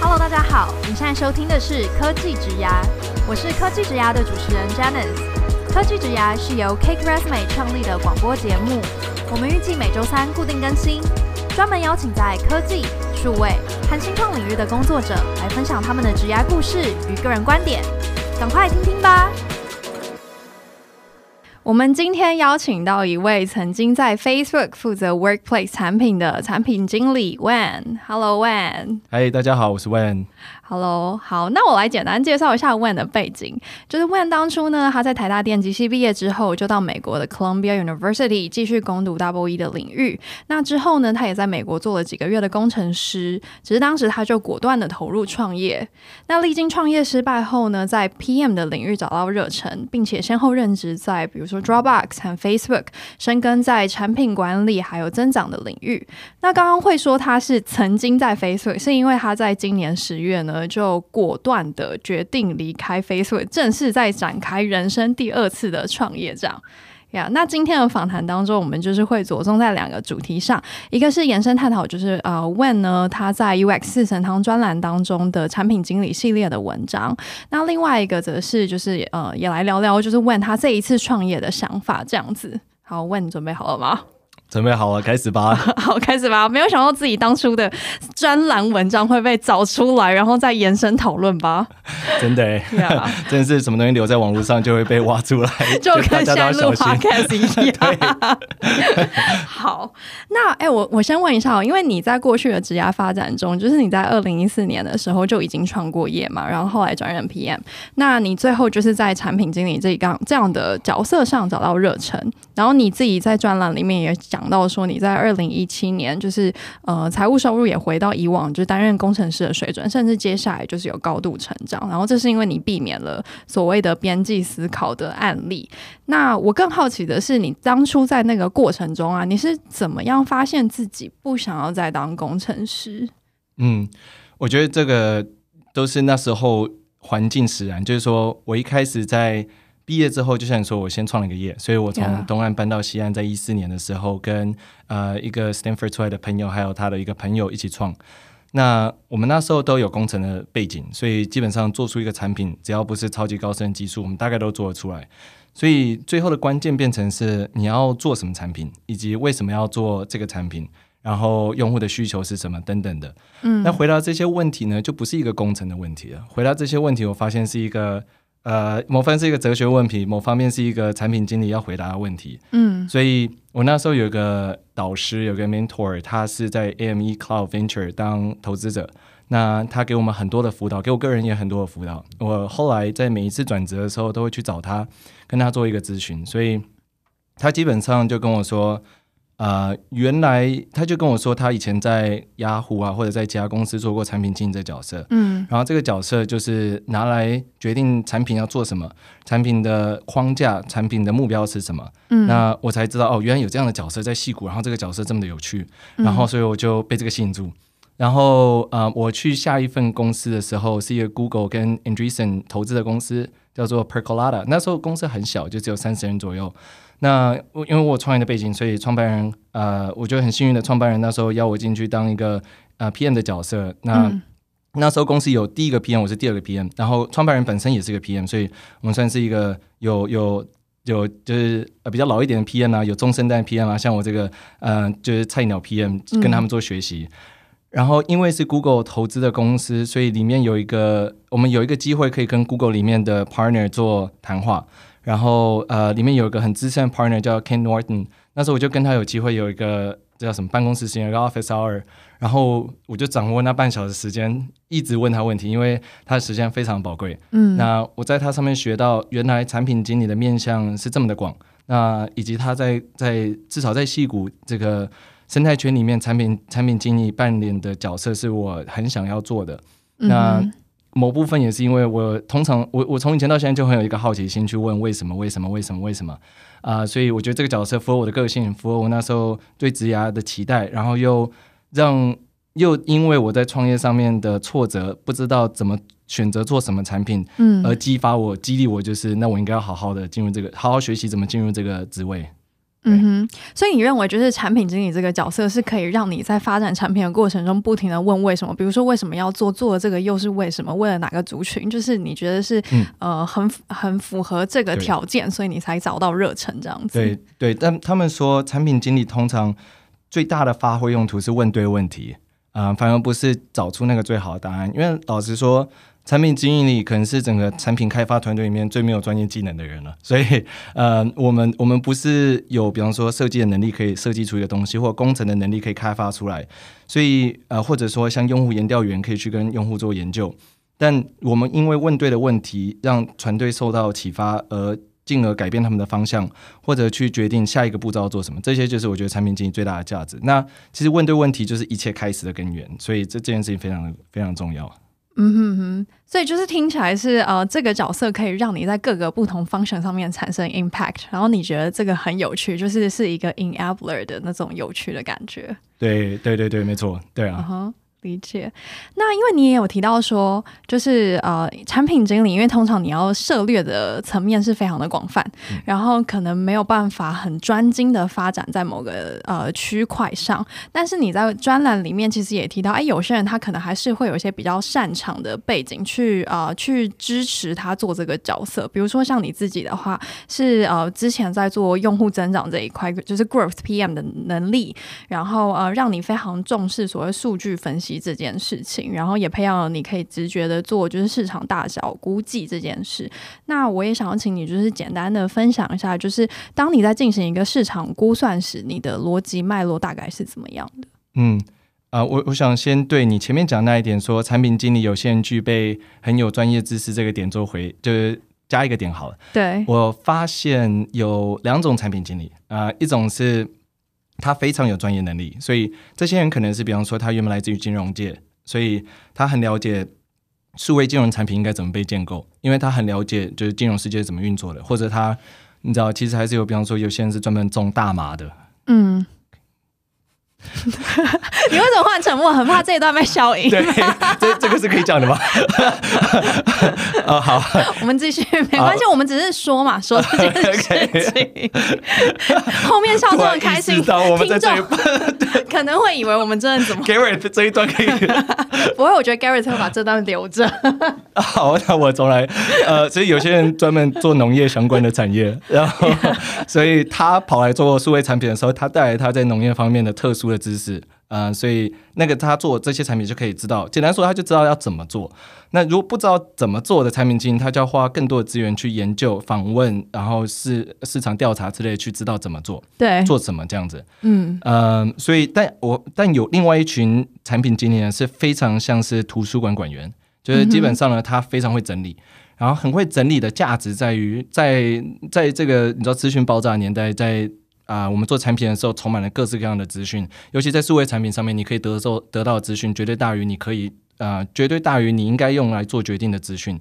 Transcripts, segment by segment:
Hello，大家好，你现在收听的是科技职涯，我是科技职涯的主持人 Janice。科技职涯是由 Cake Resume 创立的广播节目，我们预计每周三固定更新，专门邀请在科技、数位和新创领域的工作者来分享他们的职涯故事与个人观点，赶快听听吧。我们今天邀请到一位曾经在 Facebook 负责 Workplace 产品的产品经理 Wen。Hello，Wen。嗨，大家好，我是 Wen。Hello，好，那我来简单介绍一下 Wen 的背景。就是 Wen 当初呢，他在台大电机系毕业之后，就到美国的 Columbia University 继续攻读 Double E 的领域。那之后呢，他也在美国做了几个月的工程师。只是当时他就果断的投入创业。那历经创业失败后呢，在 PM 的领域找到热忱，并且先后任职在比如说 Dropbox 和 Facebook，深耕在产品管理还有增长的领域。那刚刚会说他是曾经在 Facebook，是因为他在今年十月呢。就果断的决定离开 Facebook，正式在展开人生第二次的创业，这样呀。那今天的访谈当中，我们就是会着重在两个主题上，一个是延伸探讨，就是呃，Wen 呢他在 UX 四神汤专栏当中的产品经理系列的文章，那另外一个则是就是呃，也来聊聊就是 Wen 他这一次创业的想法，这样子。好，Wen 你准备好了吗？准备好了，开始吧。好，开始吧。没有想到自己当初的专栏文章会被找出来，然后再延伸讨论吧。真的. 真的是什么东西留在网络上就会被挖出来，就跟现在录 Podcast 一样。好，那哎、欸，我我先问一下，因为你在过去的职涯发展中，就是你在二零一四年的时候就已经创过业嘛，然后后来转任 PM，那你最后就是在产品经理这一岗这样的角色上找到热忱，然后你自己在专栏里面也讲。讲到说你在二零一七年就是呃财务收入也回到以往就是担任工程师的水准，甚至接下来就是有高度成长。然后这是因为你避免了所谓的边际思考的案例。那我更好奇的是，你当初在那个过程中啊，你是怎么样发现自己不想要再当工程师？嗯，我觉得这个都是那时候环境使然，就是说我一开始在。毕业之后，就像你说，我先创了一个业，所以我从东岸搬到西岸，在一四年的时候，跟呃一个 Stanford 出来的朋友，还有他的一个朋友一起创。那我们那时候都有工程的背景，所以基本上做出一个产品，只要不是超级高深的技术，我们大概都做得出来。所以最后的关键变成是你要做什么产品，以及为什么要做这个产品，然后用户的需求是什么等等的。嗯，那回答这些问题呢，就不是一个工程的问题了。回答这些问题，我发现是一个。呃，某方面是一个哲学问题，某方面是一个产品经理要回答的问题。嗯，所以我那时候有个导师，有个 mentor，他是在 AME Cloud Venture 当投资者，那他给我们很多的辅导，给我个人也很多的辅导。我后来在每一次转折的时候，都会去找他，跟他做一个咨询。所以他基本上就跟我说。呃，原来他就跟我说，他以前在雅虎啊，或者在其他公司做过产品经理的角色。嗯，然后这个角色就是拿来决定产品要做什么，产品的框架、产品的目标是什么。嗯，那我才知道哦，原来有这样的角色在戏谷，然后这个角色这么的有趣，然后所以我就被这个吸引住。然后呃，我去下一份公司的时候，是一个 Google 跟 Andreessen 投资的公司，叫做 Percolada，。那时候公司很小，就只有三十人左右。那我因为我创业的背景，所以创办人呃，我觉得很幸运的，创办人那时候邀我进去当一个呃 PM 的角色。那、嗯、那时候公司有第一个 PM，我是第二个 PM，然后创办人本身也是个 PM，所以我们算是一个有有有就是呃比较老一点的 PM 啊，有中生代 PM 啊，像我这个呃就是菜鸟 PM 跟他们做学习。嗯、然后因为是 Google 投资的公司，所以里面有一个我们有一个机会可以跟 Google 里面的 partner 做谈话。然后呃，里面有一个很资深的 partner 叫 Ken Norton，那时候我就跟他有机会有一个叫什么办公室时间，一个 office hour，然后我就掌握那半小时时间，一直问他问题，因为他的时间非常宝贵。嗯，那我在他上面学到，原来产品经理的面向是这么的广，那以及他在在至少在戏谷这个生态圈里面，产品产品经理扮演的角色是我很想要做的。那。嗯某部分也是因为我通常我我从以前到现在就很有一个好奇心去问为什么为什么为什么为什么啊、呃，所以我觉得这个角色符合我的个性，符合我那时候对职涯的期待，然后又让又因为我在创业上面的挫折，不知道怎么选择做什么产品，嗯，而激发我、激励我，就是那我应该要好好的进入这个，好好学习怎么进入这个职位。嗯哼，所以你认为就是产品经理这个角色是可以让你在发展产品的过程中不停的问为什么？比如说为什么要做？做了这个又是为什么？为了哪个族群？就是你觉得是、嗯、呃很很符合这个条件，所以你才找到热忱这样子。对对，但他们说产品经理通常最大的发挥用途是问对问题啊、呃，反而不是找出那个最好的答案。因为老实说。产品经理可能是整个产品开发团队里面最没有专业技能的人了，所以呃，我们我们不是有比方说设计的能力可以设计出一个东西，或工程的能力可以开发出来，所以呃，或者说像用户研调员可以去跟用户做研究，但我们因为问对的问题，让团队受到启发，而进而改变他们的方向，或者去决定下一个步骤要做什么，这些就是我觉得产品经理最大的价值。那其实问对问题就是一切开始的根源，所以这这件事情非常非常重要。嗯哼哼，所以就是听起来是呃，这个角色可以让你在各个不同 function 上面产生 impact，然后你觉得这个很有趣，就是是一个 enabler 的那种有趣的感觉。对对对对，没错，对啊。Uh huh. 理解。那因为你也有提到说，就是呃，产品经理，因为通常你要涉猎的层面是非常的广泛，嗯、然后可能没有办法很专精的发展在某个呃区块上。但是你在专栏里面其实也提到，哎，有些人他可能还是会有一些比较擅长的背景去呃去支持他做这个角色。比如说像你自己的话，是呃之前在做用户增长这一块，就是 growth PM 的能力，然后呃让你非常重视所谓数据分析。这件事情，然后也培养了你可以直觉的做就是市场大小估计这件事。那我也想要请你就是简单的分享一下，就是当你在进行一个市场估算时，你的逻辑脉络大概是怎么样的？嗯啊、呃，我我想先对你前面讲那一点说，产品经理有些人具备很有专业知识这个点做回，就是加一个点好了。对，我发现有两种产品经理啊、呃，一种是。他非常有专业能力，所以这些人可能是，比方说他原本来自于金融界，所以他很了解数位金融产品应该怎么被建构，因为他很了解就是金融世界怎么运作的，或者他你知道，其实还是有，比方说有些人是专门种大麻的，嗯。你为什么换沉默？很怕这一段被消音。对，这这个是可以讲的吗？哦，好，我们继续，没关系，我们只是说嘛，说这件事情。后面笑这么开心，听众可能会以为我们真的怎么？Garrett 这一段可以？不会，我觉得 Garrett 会把这段留着。好，那我重来。呃，所以有些人专门做农业相关的产业，然后所以他跑来做数位产品的时候，他带来他在农业方面的特殊。的知识，嗯、呃，所以那个他做这些产品就可以知道，简单说，他就知道要怎么做。那如果不知道怎么做的产品经理，他就要花更多的资源去研究、访问，然后市市场调查之类，去知道怎么做，对，做什么这样子。嗯嗯、呃，所以但我但有另外一群产品经理呢，是非常像是图书馆馆员，就是基本上呢，他非常会整理，然后很会整理的价值在于，在在这个你知道资讯爆炸年代，在。啊、呃，我们做产品的时候，充满了各式各样的资讯，尤其在数位产品上面，你可以得到得到的资讯，绝对大于你可以啊、呃，绝对大于你应该用来做决定的资讯。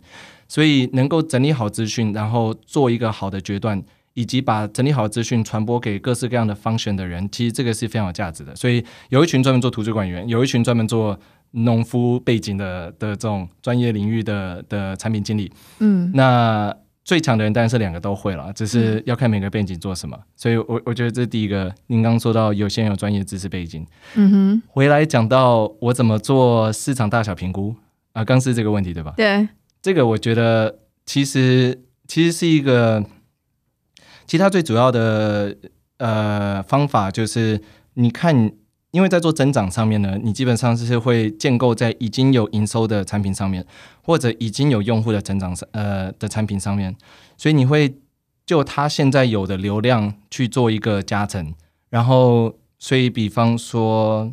所以，能够整理好资讯，然后做一个好的决断，以及把整理好的资讯传播给各式各样的 function 的人，其实这个是非常有价值的。所以，有一群专门做图书馆员，有一群专门做农夫背景的的这种专业领域的的产品经理。嗯，那。最强的人当然是两个都会了，只是要看每个背景做什么。嗯、所以我，我我觉得这是第一个。您刚刚说到有些人有专业知识背景，嗯哼。回来讲到我怎么做市场大小评估啊，刚是这个问题对吧？对。这个我觉得其实其实是一个，其他最主要的呃方法就是你看。因为在做增长上面呢，你基本上是会建构在已经有营收的产品上面，或者已经有用户的增长上呃的产品上面，所以你会就它现在有的流量去做一个加成，然后所以比方说，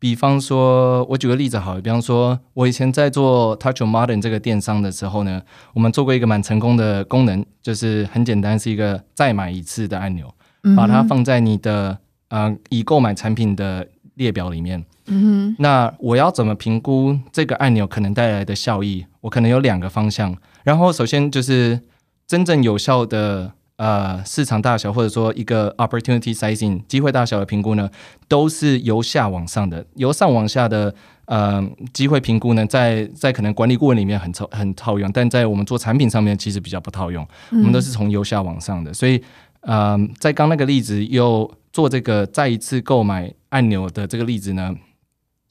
比方说我举个例子好了，比方说我以前在做 Touch Modern 这个电商的时候呢，我们做过一个蛮成功的功能，就是很简单，是一个再买一次的按钮，把它放在你的。啊、呃，已购买产品的列表里面，嗯哼，那我要怎么评估这个按钮可能带来的效益？我可能有两个方向。然后，首先就是真正有效的呃市场大小或者说一个 opportunity sizing 机会大小的评估呢，都是由下往上的，由上往下的呃机会评估呢，在在可能管理顾问里面很套很套用，但在我们做产品上面其实比较不套用，我们都是从由下往上的，所以呃在刚那个例子又做这个再一次购买按钮的这个例子呢，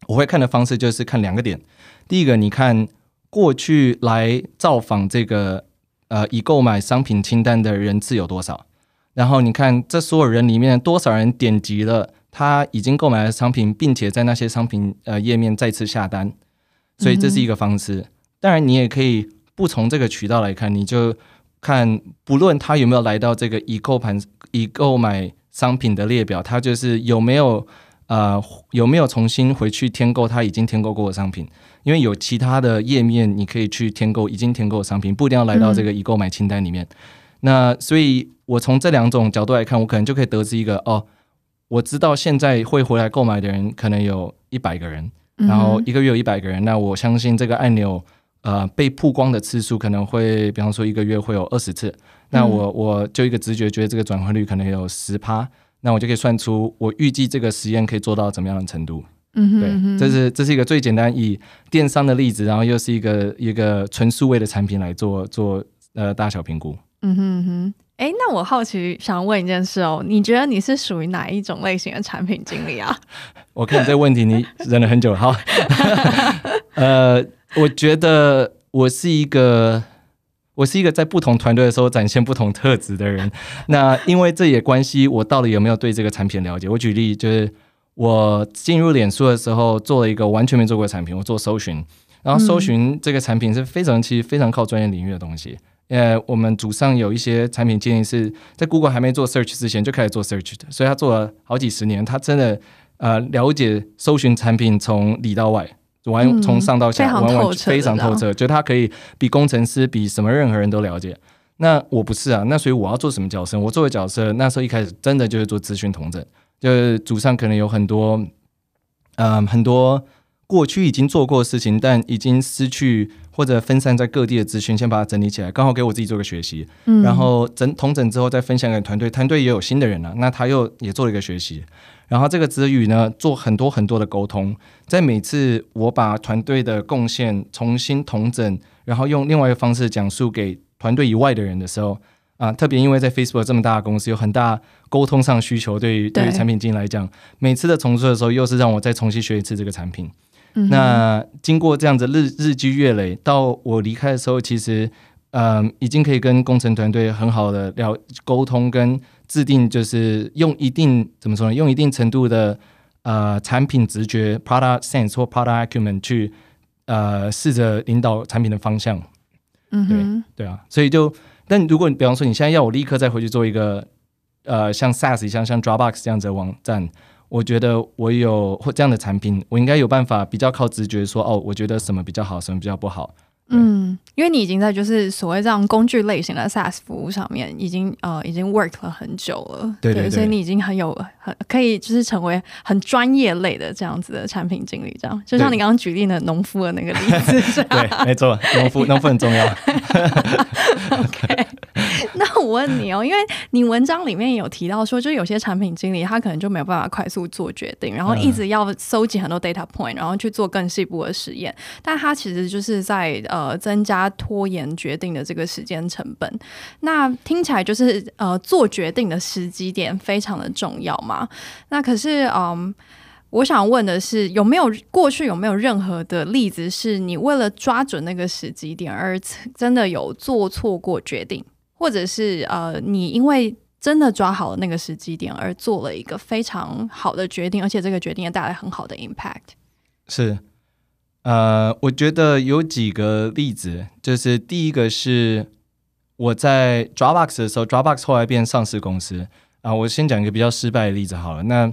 我会看的方式就是看两个点，第一个你看。过去来造访这个呃已购买商品清单的人次有多少？然后你看这所有人里面多少人点击了他已经购买的商品，并且在那些商品呃页面再次下单，所以这是一个方式。当然，你也可以不从这个渠道来看，你就看不论他有没有来到这个已购盘已购买商品的列表，它就是有没有呃有没有重新回去添购它已经添购过的商品。因为有其他的页面，你可以去添购已经添购的商品，不一定要来到这个已购买清单里面。嗯、那所以，我从这两种角度来看，我可能就可以得知一个哦，我知道现在会回来购买的人可能有一百个人，然后一个月有一百个人，嗯、那我相信这个按钮呃被曝光的次数可能会，比方说一个月会有二十次，那我我就一个直觉觉得这个转换率可能有十趴，那我就可以算出我预计这个实验可以做到怎么样的程度。嗯哼，对，这是这是一个最简单以电商的例子，然后又是一个一个纯数位的产品来做做呃大小评估。嗯哼哼，哎，那我好奇想问一件事哦，你觉得你是属于哪一种类型的产品经理啊？我看你这个问题你忍了很久，好，呃，我觉得我是一个我是一个在不同团队的时候展现不同特质的人。那因为这也关系我到底有没有对这个产品了解。我举例就是。我进入脸书的时候，做了一个完全没做过的产品，我做搜寻，然后搜寻这个产品是非常其实非常靠专业领域的东西。呃，我们组上有一些产品经理是在 Google 还没做 Search 之前就开始做 Search 的，所以他做了好几十年，他真的呃了解搜寻产品从里到外，完从上到下，完完非常透彻，就他可以比工程师比什么任何人都了解。那我不是啊，那所以我要做什么角色？我作为角色，那时候一开始真的就是做资讯同整。就是组上可能有很多，嗯、呃，很多过去已经做过的事情，但已经失去或者分散在各地的资讯，先把它整理起来，刚好给我自己做个学习。嗯，然后整统整之后再分享给团队，团队也有新的人了，那他又也做了一个学习。然后这个之余呢，做很多很多的沟通，在每次我把团队的贡献重新统整，然后用另外一个方式讲述给团队以外的人的时候。啊，特别因为在 Facebook 这么大的公司，有很大沟通上需求，对于对于产品经理来讲，每次的重做的时候，又是让我再重新学一次这个产品。嗯、那经过这样子日日积月累，到我离开的时候，其实嗯、呃，已经可以跟工程团队很好的聊沟通，跟制定，就是用一定怎么说呢？用一定程度的呃产品直觉 （product sense） 或 product acumen 去呃试着引导产品的方向。嗯哼，对对啊，所以就。但如果你比方说你现在要我立刻再回去做一个，呃，像 SaaS 一样像 Dropbox 这样子的网站，我觉得我有或这样的产品，我应该有办法比较靠直觉说，哦，我觉得什么比较好，什么比较不好。嗯，因为你已经在就是所谓这样工具类型的 SaaS 服务上面已经呃已经 work 了很久了，对对对，所以你已经很有很可以就是成为很专业类的这样子的产品经理，这样就像你刚刚举例的农夫的那个例子，对，没错，农夫 农夫很重要。OK。那我问你哦，因为你文章里面有提到说，就有些产品经理他可能就没有办法快速做决定，然后一直要搜集很多 data point，然后去做更细部的实验，但他其实就是在呃呃增加拖延决定的这个时间成本。那听起来就是呃做决定的时机点非常的重要嘛？那可是嗯，我想问的是，有没有过去有没有任何的例子是你为了抓准那个时机点而真的有做错过决定？或者是呃，你因为真的抓好了那个时机点，而做了一个非常好的决定，而且这个决定也带来很好的 impact。是，呃，我觉得有几个例子，就是第一个是我在 Dropbox 的时候，Dropbox 后来变上市公司啊，呃，我先讲一个比较失败的例子好了。那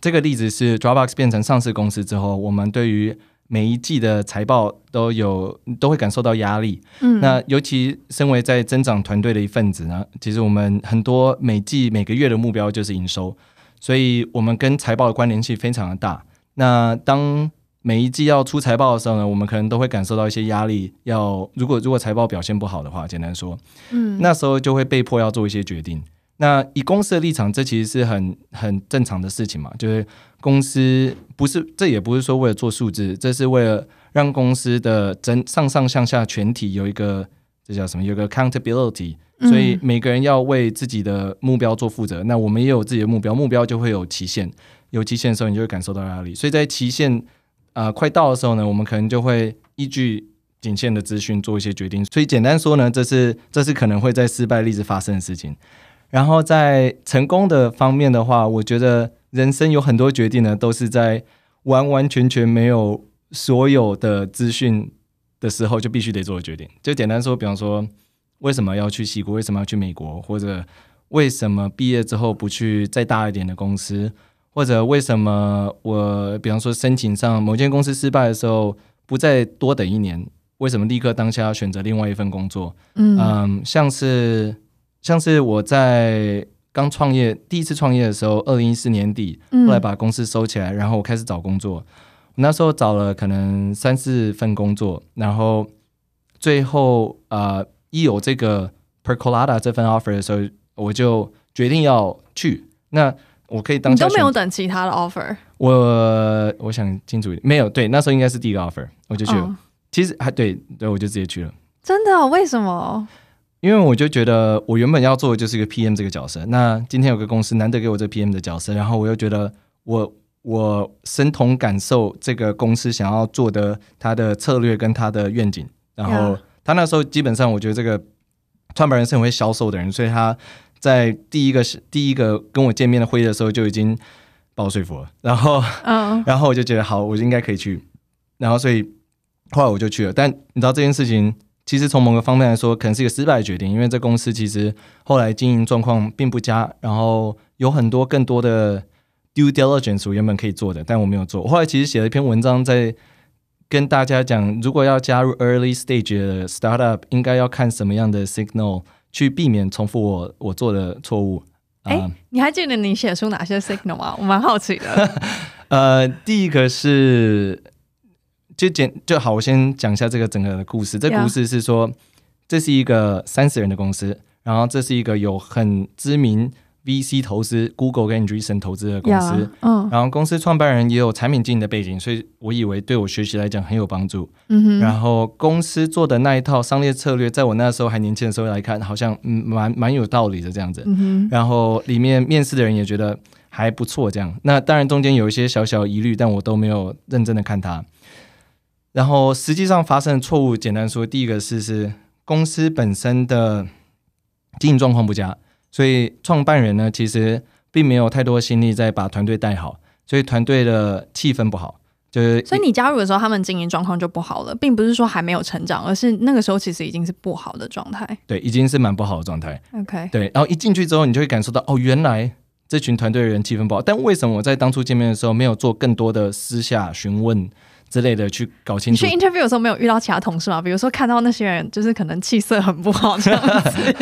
这个例子是 Dropbox 变成上市公司之后，我们对于每一季的财报都有都会感受到压力，嗯，那尤其身为在增长团队的一份子呢，其实我们很多每季每个月的目标就是营收，所以我们跟财报的关联性非常的大。那当每一季要出财报的时候呢，我们可能都会感受到一些压力。要如果如果财报表现不好的话，简单说，嗯，那时候就会被迫要做一些决定。那以公司的立场，这其实是很很正常的事情嘛。就是公司不是，这也不是说为了做数字，这是为了让公司的整上上向下全体有一个这叫什么？有个 accountability。所以每个人要为自己的目标做负责。嗯、那我们也有自己的目标，目标就会有期限。有期限的时候，你就会感受到压力。所以在期限啊、呃、快到的时候呢，我们可能就会依据仅限的资讯做一些决定。所以简单说呢，这是这是可能会在失败例子发生的事情。然后在成功的方面的话，我觉得人生有很多决定呢，都是在完完全全没有所有的资讯的时候就必须得做的决定。就简单说，比方说。为什么要去西国？为什么要去美国？或者为什么毕业之后不去再大一点的公司？或者为什么我比方说申请上某间公司失败的时候，不再多等一年？为什么立刻当下要选择另外一份工作？嗯，嗯，像是像是我在刚创业第一次创业的时候，二零一四年底，后来把公司收起来，然后我开始找工作。那时候找了可能三四份工作，然后最后啊。呃一有这个 Percolada 这份 offer 的时候，我就决定要去。那我可以当都没有等其他的 offer。我我想清楚一点，没有。对，那时候应该是第一个 offer，我就去了。Oh. 其实还对对，我就直接去了。真的？为什么？因为我就觉得我原本要做的就是一个 PM 这个角色。那今天有个公司难得给我这个 PM 的角色，然后我又觉得我我深同感受这个公司想要做的它的策略跟它的愿景，然后。他那时候基本上，我觉得这个创办人是很会销售的人，所以他在第一个是第一个跟我见面的会议的时候就已经把我说服了。然后，uh. 然后我就觉得好，我就应该可以去。然后，所以后来我就去了。但你知道这件事情，其实从某个方面来说，可能是一个失败的决定，因为这公司其实后来经营状况并不佳，然后有很多更多的 due diligence 我原本可以做的，但我没有做。我后来其实写了一篇文章在。跟大家讲，如果要加入 early stage 的 startup，应该要看什么样的 signal，去避免重复我我做的错误。哎、欸，uh, 你还记得你写出哪些 signal 吗？我蛮好奇的。呃，第一个是就简就好，我先讲一下这个整个的故事。这故事是说.这是一个三十人的公司，然后这是一个有很知名。VC 投资，Google 跟 Andreessen 投资的公司，yeah, uh, 然后公司创办人也有产品经理的背景，所以我以为对我学习来讲很有帮助。嗯哼，然后公司做的那一套商业策略，在我那时候还年轻的时候来看，好像嗯蛮蛮有道理的这样子。嗯哼，然后里面面试的人也觉得还不错，这样。那当然中间有一些小小疑虑，但我都没有认真的看它。然后实际上发生的错误，简单说，第一个是是公司本身的经营状况不佳。所以创办人呢，其实并没有太多心力在把团队带好，所以团队的气氛不好。就是，所以你加入的时候，他们经营状况就不好了，并不是说还没有成长，而是那个时候其实已经是不好的状态。对，已经是蛮不好的状态。OK，对，然后一进去之后，你就会感受到，哦，原来这群团队的人气氛不好。但为什么我在当初见面的时候没有做更多的私下询问之类的去搞清楚？你去 interview 的时候没有遇到其他同事吗？比如说看到那些人就是可能气色很不好这样子。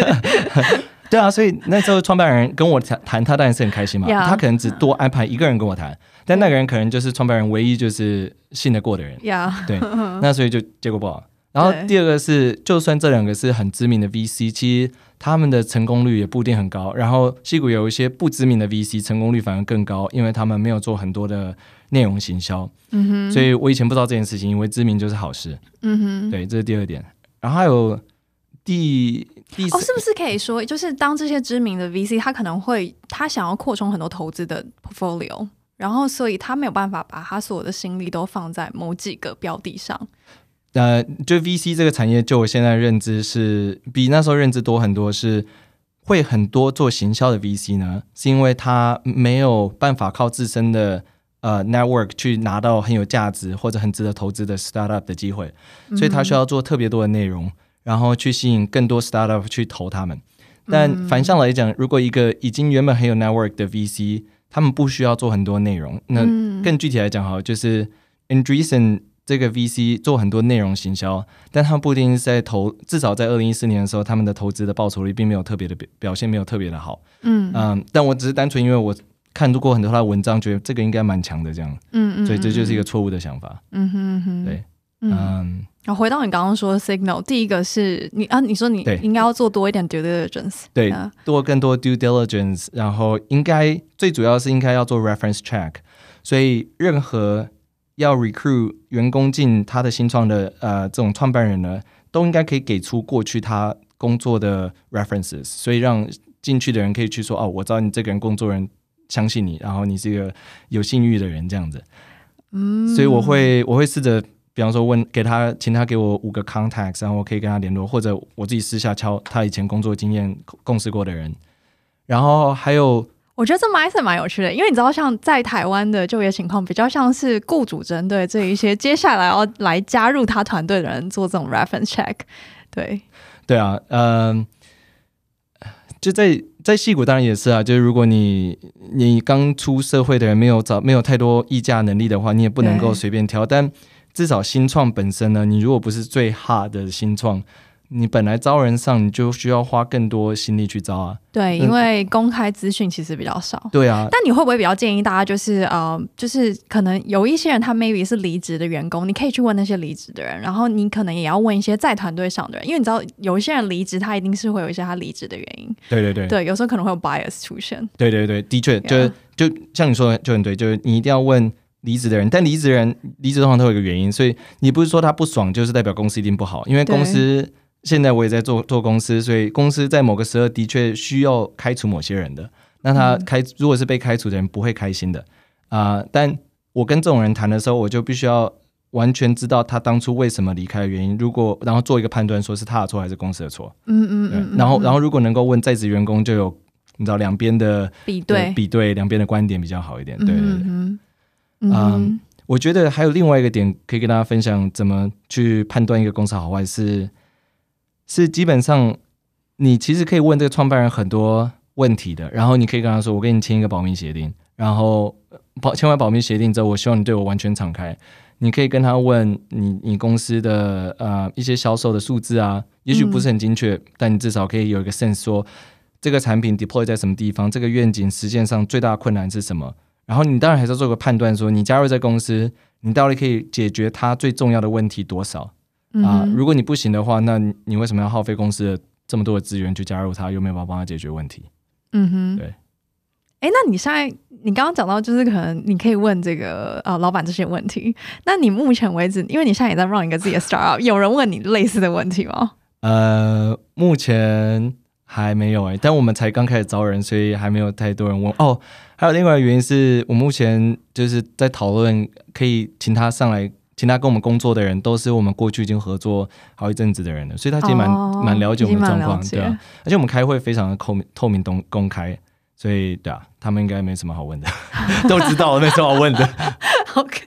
对啊，所以那时候创办人跟我谈谈，他当然是很开心嘛。Yeah. 他可能只多安排一个人跟我谈，但那个人可能就是创办人唯一就是信得过的人。Yeah. 对，那所以就结果不好。然后第二个是，就算这两个是很知名的 VC，其实他们的成功率也不一定很高。然后西谷有一些不知名的 VC，成功率反而更高，因为他们没有做很多的内容行销。嗯哼。所以我以前不知道这件事情，因为知名就是好事。嗯哼。对，这是第二点。然后还有第第。哦，是不是可以说，就是当这些知名的 VC，他可能会他想要扩充很多投资的 portfolio，然后所以他没有办法把他所有的心力都放在某几个标的上。呃，就 VC 这个产业，就我现在认知是比那时候认知多很多，是会很多做行销的 VC 呢，是因为他没有办法靠自身的呃 network 去拿到很有价值或者很值得投资的 startup 的机会，所以他需要做特别多的内容。嗯然后去吸引更多 startup 去投他们，但反向来讲，如果一个已经原本很有 network 的 VC，他们不需要做很多内容。那更具体来讲，哈，就是 Andreessen 这个 VC 做很多内容行销，但他们不一定是在投，至少在二零一四年的时候，他们的投资的报酬率并没有特别的表表现，没有特别的好。嗯。嗯，但我只是单纯因为我看过很多他的文章，觉得这个应该蛮强的这样，嗯嗯，嗯，所以这就是一个错误的想法，嗯哼哼，对，嗯。嗯然后回到你刚刚说的 signal，第一个是你啊，你说你应该要做多一点 due diligence，对，多更多 due diligence，然后应该最主要是应该要做 reference check，所以任何要 recruit 员工进他的新创的呃这种创办人呢，都应该可以给出过去他工作的 references，所以让进去的人可以去说哦，我知道你这个人工作人相信你，然后你是一个有信誉的人这样子，嗯，所以我会我会试着。比方说问给他，请他给我五个 contacts，然后我可以跟他联络，或者我自己私下敲他以前工作经验共事过的人。然后还有，我觉得这 mindset 蛮有趣的，因为你知道，像在台湾的就业情况比较像是雇主针对这一些接下来要来加入他团队的人做这种 reference check。对，对啊，嗯、呃，就在在戏谷当然也是啊，就是如果你你刚出社会的人没有找没有太多议价能力的话，你也不能够随便挑，但。至少新创本身呢，你如果不是最 hard 的新创，你本来招人上你就需要花更多心力去招啊。对，因为公开资讯其实比较少。对啊。但你会不会比较建议大家，就是呃，就是可能有一些人他 maybe 是离职的员工，你可以去问那些离职的人，然后你可能也要问一些在团队上的人，因为你知道有一些人离职，他一定是会有一些他离职的原因。对对对。对，有时候可能会有 bias 出现。对对对，的确，就是就像你说的就很对，就是你一定要问。离职的人，但离职的人离职通常都有一个原因，所以你不是说他不爽，就是代表公司一定不好。因为公司现在我也在做做公司，所以公司在某个时候的确需要开除某些人的。那他开、嗯、如果是被开除的人，不会开心的啊、呃。但我跟这种人谈的时候，我就必须要完全知道他当初为什么离开的原因。如果然后做一个判断，说是他的错还是公司的错。嗯嗯嗯。然后然后如果能够问在职员工，就有你知道两边的比对比对，两边的观点比较好一点。对。嗯嗯、um，我觉得还有另外一个点可以跟大家分享，怎么去判断一个公司好坏是，是基本上你其实可以问这个创办人很多问题的，然后你可以跟他说：“我跟你签一个保密协定，然后保签完保密协定之后，我希望你对我完全敞开。”你可以跟他问你你公司的呃一些销售的数字啊，也许不是很精确，嗯，但你至少可以有一个 sense 说这个产品 deploy 在什么地方，这个愿景实现上最大的困难是什么。然后你当然还是要做个判断，说你加入这公司，你到底可以解决它最重要的问题多少啊？如果你不行的话，那你为什么要耗费公司的这么多的资源去加入它？又没有办法帮他解决问题？嗯哼，对。哎，那你现在你刚刚讲到，就是可能你可以问这个呃老板这些问题。那你目前为止，因为你现在也在 run 一个自己的 startup，有人问你类似的问题吗？呃，目前还没有哎，但我们才刚开始招人，所以还没有太多人问哦。还有另外一个原因是我目前就是在讨论，可以请他上来，请他跟我们工作的人都是我们过去已经合作好一阵子的人了，所以他其实蛮、哦、蛮了解我们的状况，对啊。而且我们开会非常的透明、透明、公公开，所以对啊，他们应该没什么好问的，都知道没什么好问的。OK，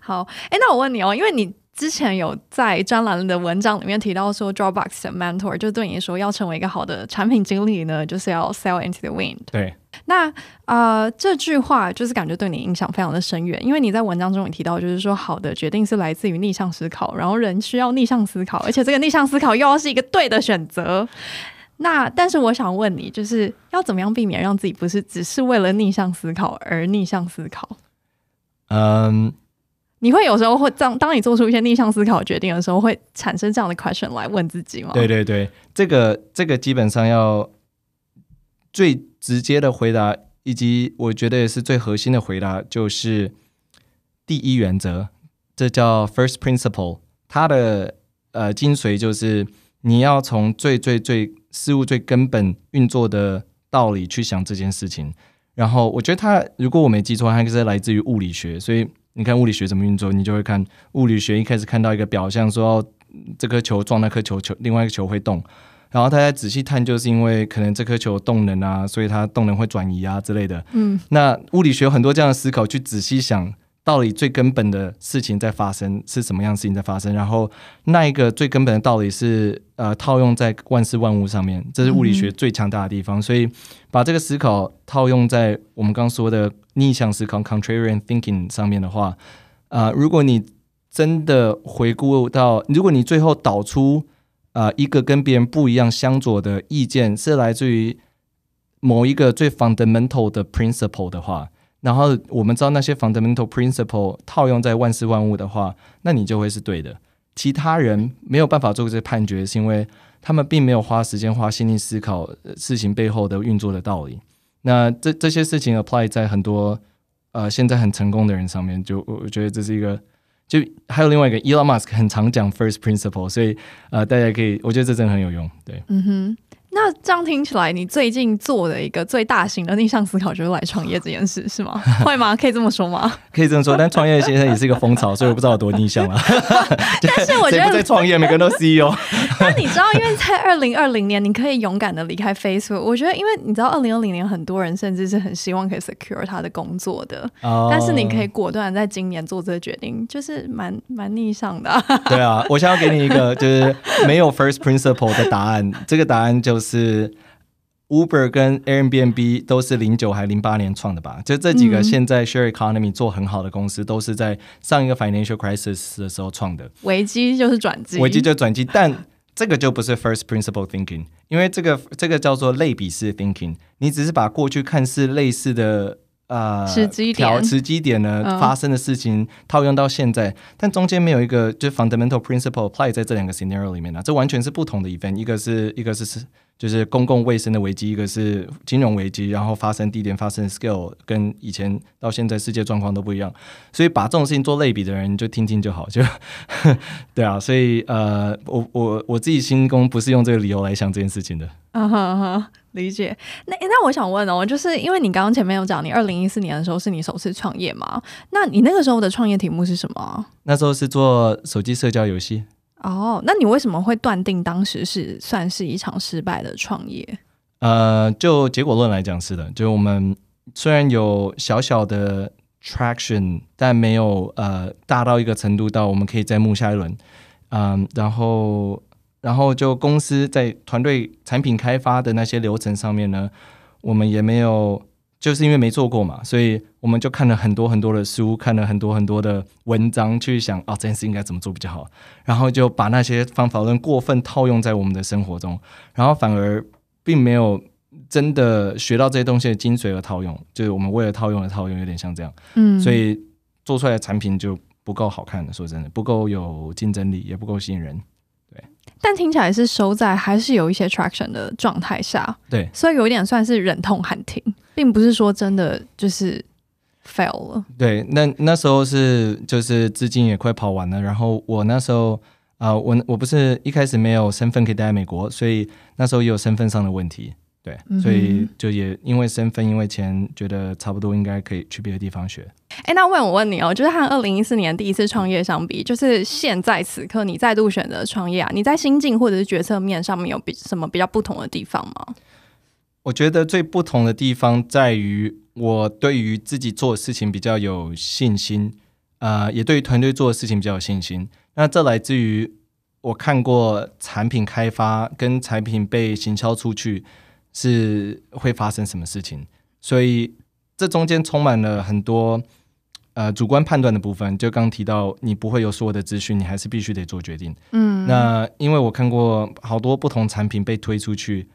好，哎，那我问你哦，因为你。之前有在专栏的文章里面提到说，Dropbox 的 mentor 就对你说，要成为一个好的产品经理呢，就是要 sell into the wind。对，那呃这句话就是感觉对你影响非常的深远，因为你在文章中也提到，就是说好的决定是来自于逆向思考，然后人需要逆向思考，而且这个逆向思考又要是一个对的选择。那但是我想问你，就是要怎么样避免让自己不是只是为了逆向思考而逆向思考？嗯。你会有时候会这样当你做出一些逆向思考决定的时候，会产生这样的 question 来问自己吗？对对对，这个这个基本上要最直接的回答，以及我觉得也是最核心的回答，就是第一原则，这叫 first principle。它的呃精髓就是你要从最最最事物最根本运作的道理去想这件事情。然后我觉得它，如果我没记错，它是来自于物理学，所以。你看物理学怎么运作，你就会看物理学一开始看到一个表象，说这颗球撞那颗球，球另外一个球会动，然后大家仔细探究，是因为可能这颗球动能啊，所以它动能会转移啊之类的。嗯，那物理学有很多这样的思考，去仔细想。道理最根本的事情在发生是什么样的事情在发生？然后那一个最根本的道理是呃套用在万事万物上面，这是物理学最强大的地方。所以把这个思考套用在我们刚说的逆向思考 （contrarian thinking） 上面的话，啊、呃，如果你真的回顾到，如果你最后导出啊、呃、一个跟别人不一样相左的意见，是来自于某一个最 fundamental 的 principle 的话，然后我们知道那些 fundamental principle 套用在万事万物的话，那你就会是对的。其他人没有办法做这些判决，是因为他们并没有花时间、花心力思考事情背后的运作的道理。那这这些事情 apply 在很多呃现在很成功的人上面，就我觉得这是一个。就还有另外一个，Elon Musk 很常讲 first principle，所以呃大家可以，我觉得这真的很有用。对，嗯哼。那这样听起来，你最近做的一个最大型的逆向思考就是来创业这件事，是吗？会吗？可以这么说吗？可以这么说，但创业现在也是一个风潮，所以我不知道有多逆向啊。但是我觉得 在创业，每个人都 CEO。那你知道，因为在二零二零年，你可以勇敢的离开 Facebook。我觉得，因为你知道，二零二零年很多人甚至是很希望可以 secure 他的工作的，oh. 但是你可以果断在今年做这个决定，就是蛮蛮逆向的。对啊，我想要给你一个就是没有 first principle 的答案，这个答案就是。Uber 跟 Airbnb 都是零九还零八年创的吧？就这几个现在 share economy 做很好的公司，都是在上一个 financial crisis 的时候创的。危机就是转机，危机就转机，但这个就不是 first principle thinking，因为这个这个叫做类比式 thinking，你只是把过去看似类似的。呃，时机点，时机点呢、嗯、发生的事情套用到现在，但中间没有一个就 fundamental principle apply 在这两个 scenario 里面呢、啊，这完全是不同的 event，一个是一个是是就是公共卫生的危机，一个是金融危机，然后发生地点、发生 scale 跟以前到现在世界状况都不一样，所以把这种事情做类比的人就听听就好，就 对啊，所以呃，我我我自己心工不是用这个理由来想这件事情的。嗯哼哼，理解。那那我想问哦，就是因为你刚刚前面有讲，你二零一四年的时候是你首次创业嘛？那你那个时候的创业题目是什么？那时候是做手机社交游戏。哦，那你为什么会断定当时是算是一场失败的创业？呃，就结果论来讲是的，就我们虽然有小小的 traction，但没有呃大到一个程度到我们可以再募下一轮。嗯、然后。然后就公司在团队产品开发的那些流程上面呢，我们也没有，就是因为没做过嘛，所以我们就看了很多很多的书，看了很多很多的文章，去想啊，这件事应该怎么做比较好。然后就把那些方法论过分套用在我们的生活中，然后反而并没有真的学到这些东西的精髓而套用，就是我们为了套用而套用，有点像这样。嗯，所以做出来的产品就不够好看的，说真的，不够有竞争力，也不够吸引人。但听起来是收在还是有一些 traction 的状态下，对，所以有一点算是忍痛喊停，并不是说真的就是 fail 了。对，那那时候是就是资金也快跑完了，然后我那时候啊、呃，我我不是一开始没有身份可以待在美国，所以那时候也有身份上的问题。对，所以就也因为身份，因为钱，觉得差不多应该可以去别的地方学。哎，那问我问你哦，就是和二零一四年第一次创业相比，就是现在此刻你再度选择创业啊，你在心境或者是决策面上面有比什么比较不同的地方吗？我觉得最不同的地方在于，我对于自己做的事情比较有信心，啊、呃，也对于团队做的事情比较有信心。那这来自于我看过产品开发跟产品被行销出去。是会发生什么事情，所以这中间充满了很多呃主观判断的部分。就刚提到，你不会有所有的资讯，你还是必须得做决定。嗯，那因为我看过好多不同产品被推出去，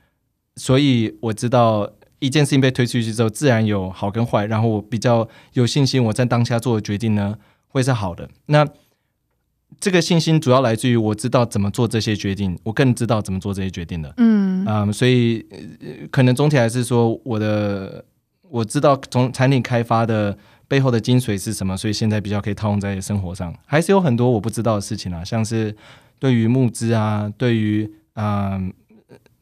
所以我知道一件事情被推出去之后，自然有好跟坏。然后我比较有信心，我在当下做的决定呢，会是好的。那这个信心主要来自于我知道怎么做这些决定，我更知道怎么做这些决定的。嗯嗯，所以可能总体还是说，我的我知道从产品开发的背后的精髓是什么，所以现在比较可以套用在生活上。还是有很多我不知道的事情啊，像是对于募资啊，对于嗯，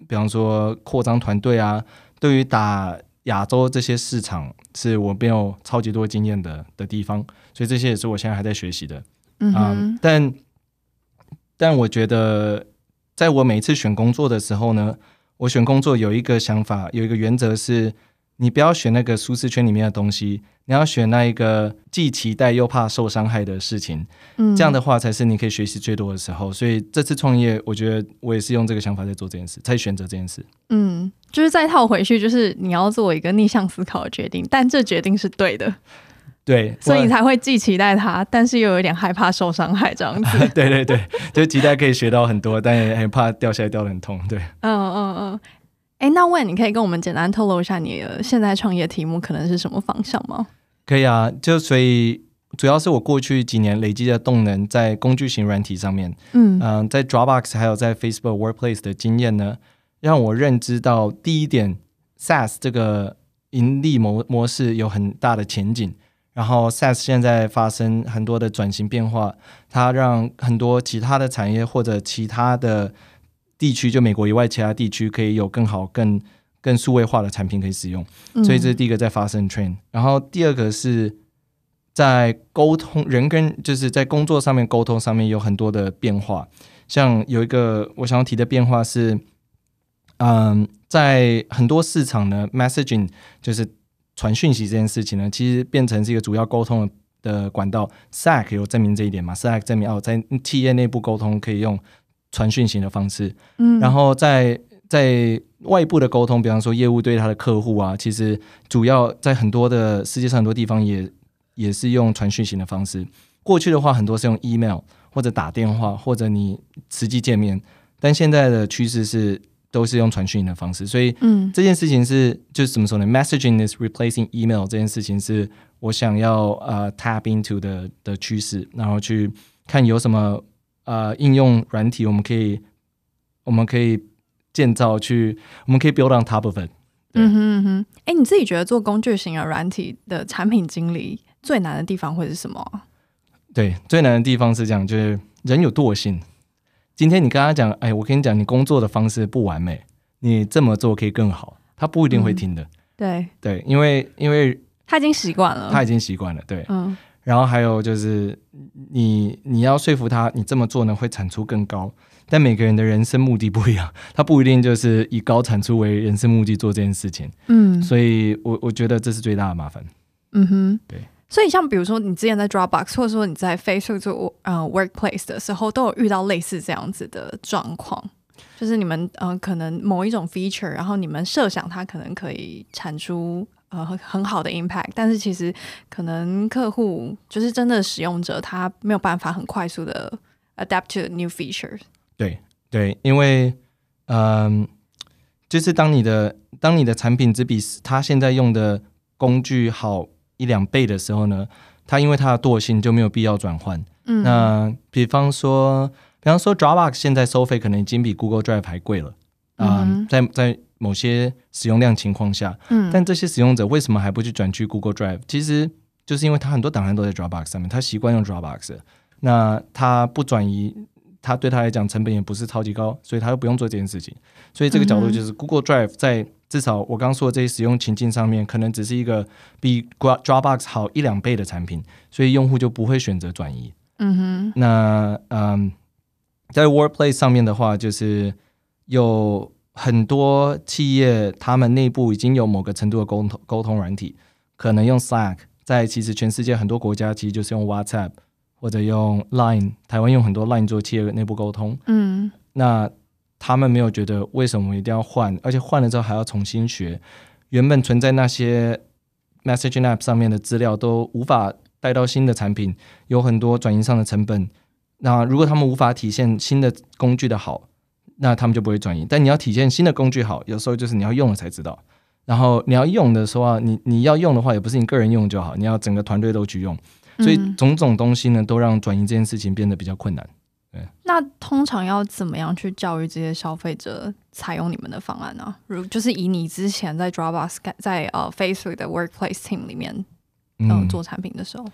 比方说扩张团队啊，对于打亚洲这些市场，是我没有超级多经验的的地方，所以这些也是我现在还在学习的。嗯、um，但但我觉得，在我每一次选工作的时候呢，我选工作有一个想法，有一个原则是，你不要选那个舒适圈里面的东西，你要选那一个既期待又怕受伤害的事情。嗯，这样的话才是你可以学习最多的时候。所以这次创业，我觉得我也是用这个想法在做这件事，在选择这件事。嗯，就是再套回去，就是你要做一个逆向思考的决定，但这决定是对的。对，所以你才会既期待他，但是又有点害怕受伤害这样子。对对对，就期待可以学到很多，但也很怕掉下来掉的很痛。对，嗯嗯嗯。哎，那问你可以跟我们简单透露一下你的现在创业题目可能是什么方向吗？可以啊，就所以主要是我过去几年累积的动能在工具型软体上面，嗯嗯、呃，在 Dropbox 还有在 Facebook Workplace 的经验呢，让我认知到第一点，SaaS 这个盈利模模式有很大的前景。然后 SaaS 现在发生很多的转型变化，它让很多其他的产业或者其他的地区，就美国以外其他地区，可以有更好、更更数位化的产品可以使用。所以这是第一个在发生 trend。嗯。然后第二个是在沟通，人跟就是在工作上面沟通上面有很多的变化。像有一个我想要提的变化是，嗯，在很多市场呢，messaging 就是。传讯息这件事情呢，其实变成是一个主要沟通的管道。Slack 有证明这一点嘛？Slack 证明哦，在企业内部沟通可以用传讯息的方式。嗯，然后在在外部的沟通，比方说业务对他的客户啊，其实主要在很多的世界上很多地方也也是用传讯息的方式。过去的话，很多是用 email 或者打电话或者你实际见面，但现在的趋势是。都是用传讯的方式，所以嗯，这件事情是就是怎么说呢？Messaging is replacing email 这件事情是我想要呃 tap into 的的趋势，然后去看有什么呃应用软体我们可以我们可以建造去，我们可以 build on top of it。嗯哼嗯哼，哎，你自己觉得做工具型的软体的产品经理最难的地方会是什么？对，最难的地方是这样，就是人有惰性。今天你跟他讲，哎，我跟你讲，你工作的方式不完美，你这么做可以更好，他不一定会听的。嗯、对对，因为因为他已经习惯了，他已经习惯了。对，嗯。然后还有就是，你你要说服他，你这么做呢会产出更高，但每个人的人生目的不一样，他不一定就是以高产出为人生目的做这件事情。嗯。所以我我觉得这是最大的麻烦。嗯哼。对。所以，像比如说，你之前在 Dropbox，或者说你在 Facebook 做呃 Workplace 的时候，都有遇到类似这样子的状况，就是你们呃可能某一种 feature，然后你们设想它可能可以产出呃很好的 impact，但是其实可能客户就是真的使用者，他没有办法很快速的 adapt to new features。对对，因为嗯、就是当你的当你的产品只比他现在用的工具好。一两倍的时候呢，它因为它的惰性就没有必要转换。嗯，那比方说，比方说 Dropbox 现在收费可能已经比 Google Drive 还贵了啊，嗯呃，在在某些使用量情况下，嗯，但这些使用者为什么还不去转去 Google Drive？其实就是因为他很多档案都在 Dropbox 上面，他习惯用 Dropbox，那他不转移，他对他来讲成本也不是超级高，所以他又不用做这件事情。所以这个角度就是 Google Drive 在至少我刚刚说的这些使用情境上面，可能只是一个比 Dropbox 好一两倍的产品，所以用户就不会选择转移。嗯哼。那嗯，在 Workplace 上面的话，就是有很多企业，他们内部已经有某个程度的沟通沟通软体，可能用 Slack，在其实全世界很多国家其实就是用 WhatsApp 或者用 Line，台湾用很多 Line 做企业内部沟通。嗯。那他们没有觉得为什么一定要换，而且换了之后还要重新学。原本存在那些 messaging app 上面的资料都无法带到新的产品，有很多转移上的成本。那如果他们无法体现新的工具的好，那他们就不会转移。但你要体现新的工具好，有时候就是你要用了才知道。然后你要用的时候，你你要用的话，也不是你个人用就好，你要整个团队都去用。所以种种东西呢，都让转移这件事情变得比较困难。那通常要怎么样去教育这些消费者采用你们的方案呢？如就是以你之前在 Dropbox 在呃 Facebook 的 Workplace Team 里面嗯、呃、做产品的时候，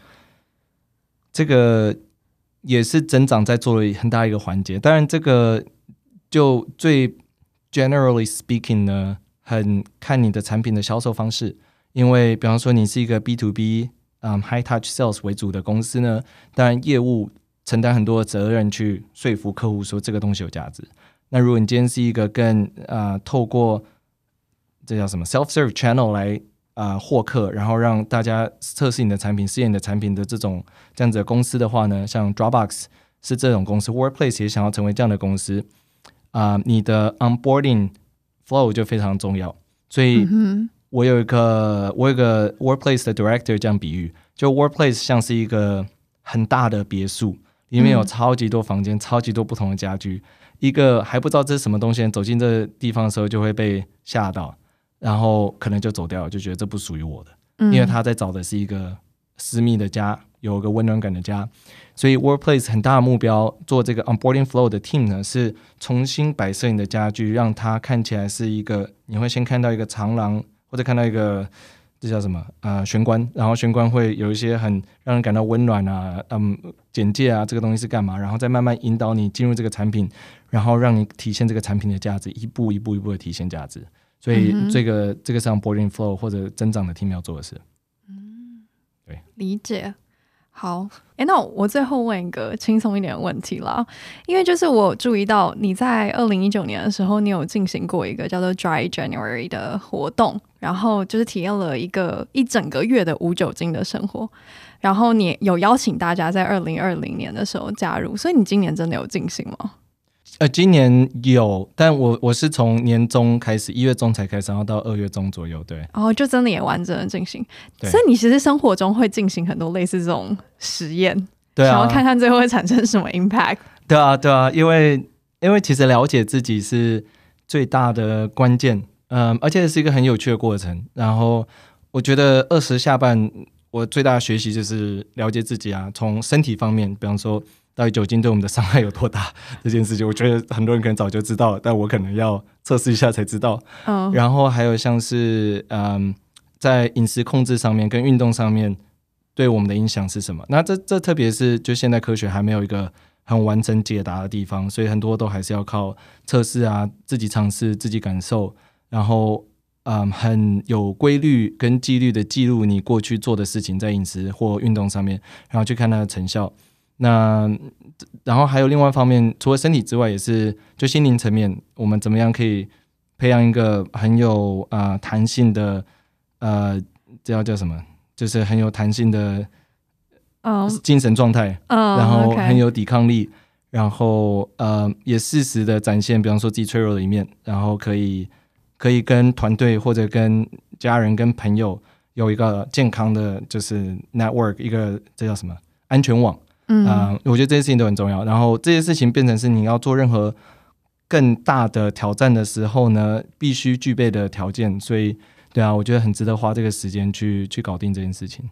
这个也是增长在做了很大一个环节。当然，这个就最 generally speaking 呢，很看你的产品的销售方式。因为比方说你是一个 B to B 嗯 High Touch Sales 为主的公司呢，当然业务。承担很多的责任去说服客户说这个东西有价值。那如果你今天是一个更啊、呃、透过这叫什么 self-serve channel 来啊、呃、获客，然后让大家测试你的产品、试验你的产品的这种这样子的公司的话呢，像 Dropbox 是这种公司，Workplace 也想要成为这样的公司啊、呃，你的 onboarding flow 就非常重要。所以我有一个我有一个 Workplace 的 director 这样比喻，就 Workplace 像是一个很大的别墅。里面有超级多房间，超级多不同的家具，一个还不知道这是什么东西，走进这个地方的时候就会被吓到，然后可能就走掉了，就觉得这不属于我的，嗯、因为他在找的是一个私密的家，有一个温暖感的家。所以 Workplace 很大的目标做这个 Onboarding Flow 的 team 呢，是重新摆设你的家具，让它看起来是一个你会先看到一个长廊，或者看到一个。这叫什么？呃，玄关，然后玄关会有一些很让人感到温暖啊，嗯，简介啊，这个东西是干嘛？然后再慢慢引导你进入这个产品，然后让你体现这个产品的价值，一步一步一步的体现价值。所以这个、嗯、这个是 onboarding flow 或者增长的 team 要做的事。嗯，对，理解。好，哎，那我最后问一个轻松一点的问题啦，因为就是我注意到你在二零一九年的时候，你有进行过一个叫做 Dry January 的活动，然后就是体验了一个一整个月的无酒精的生活，然后你有邀请大家在二零二零年的时候加入，所以你今年真的有进行吗？呃，今年有，但我我是从年中开始，一月中才开始，然后到二月中左右，对。哦，就真的也完整的进行。所以你其实生活中会进行很多类似这种实验，对啊，想要看看最后会产生什么 impact。对啊，对啊，因为因为其实了解自己是最大的关键，嗯、呃，而且是一个很有趣的过程。然后我觉得二十下半，我最大的学习就是了解自己啊，从身体方面，比方说。到底酒精对我们的伤害有多大？这件事情，我觉得很多人可能早就知道了，但我可能要测试一下才知道。嗯，oh. 然后还有像是嗯，在饮食控制上面跟运动上面对我们的影响是什么？那这这特别是就现代科学还没有一个很完整解答的地方，所以很多都还是要靠测试啊，自己尝试，自己感受，然后嗯，很有规律跟纪律的记录你过去做的事情在饮食或运动上面，然后去看它的成效。那然后还有另外一方面，除了身体之外，也是就心灵层面，我们怎么样可以培养一个很有啊、呃、弹性的呃，这叫叫什么？就是很有弹性的精神状态，oh. Oh. 然后很有抵抗力，然后呃也适时的展现，比方说自己脆弱的一面，然后可以可以跟团队或者跟家人、跟朋友有一个健康的，就是 network，一个这叫什么安全网。嗯、我觉得这些事情都很重要。然后这些事情变成是你要做任何更大的挑战的时候呢，必须具备的条件。所以，对啊，我觉得很值得花这个时间去去搞定这件事情。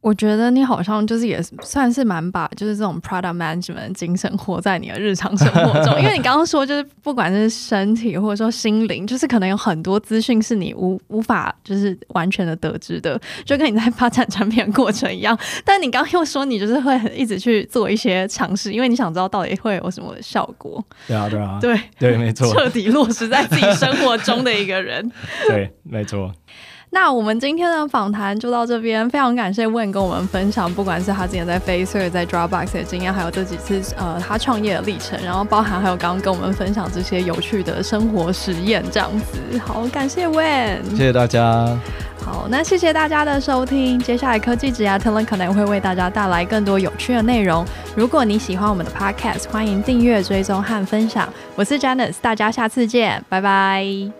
我觉得你好像就是也算是蛮把就是这种 product management 精神活在你的日常生活中，因为你刚刚说就是不管是身体或者说心灵，就是可能有很多资讯是你无无法就是完全的得知的，就跟你在发展产品的过程一样。但你刚刚又说你就是会一直去做一些尝试，因为你想知道到底会有什么效果。对啊，对啊，对对，没错，彻底落实在自己生活中的一个人。对，没错。那我们今天的访谈就到这边，非常感谢 Wayne 跟我们分享，不管是他之前在 Facebook、在 Dropbox 的经验，还有这几次呃他创业的历程，然后包含还有刚刚跟我们分享这些有趣的生活实验，这样子。好，感谢 Wayne，谢谢大家。好，那谢谢大家的收听，接下来科技职涯 Talent 可能会为大家带来更多有趣的内容。如果你喜欢我们的 Podcast，欢迎订阅、追踪和分享。我是 Janice，大家下次见，拜拜。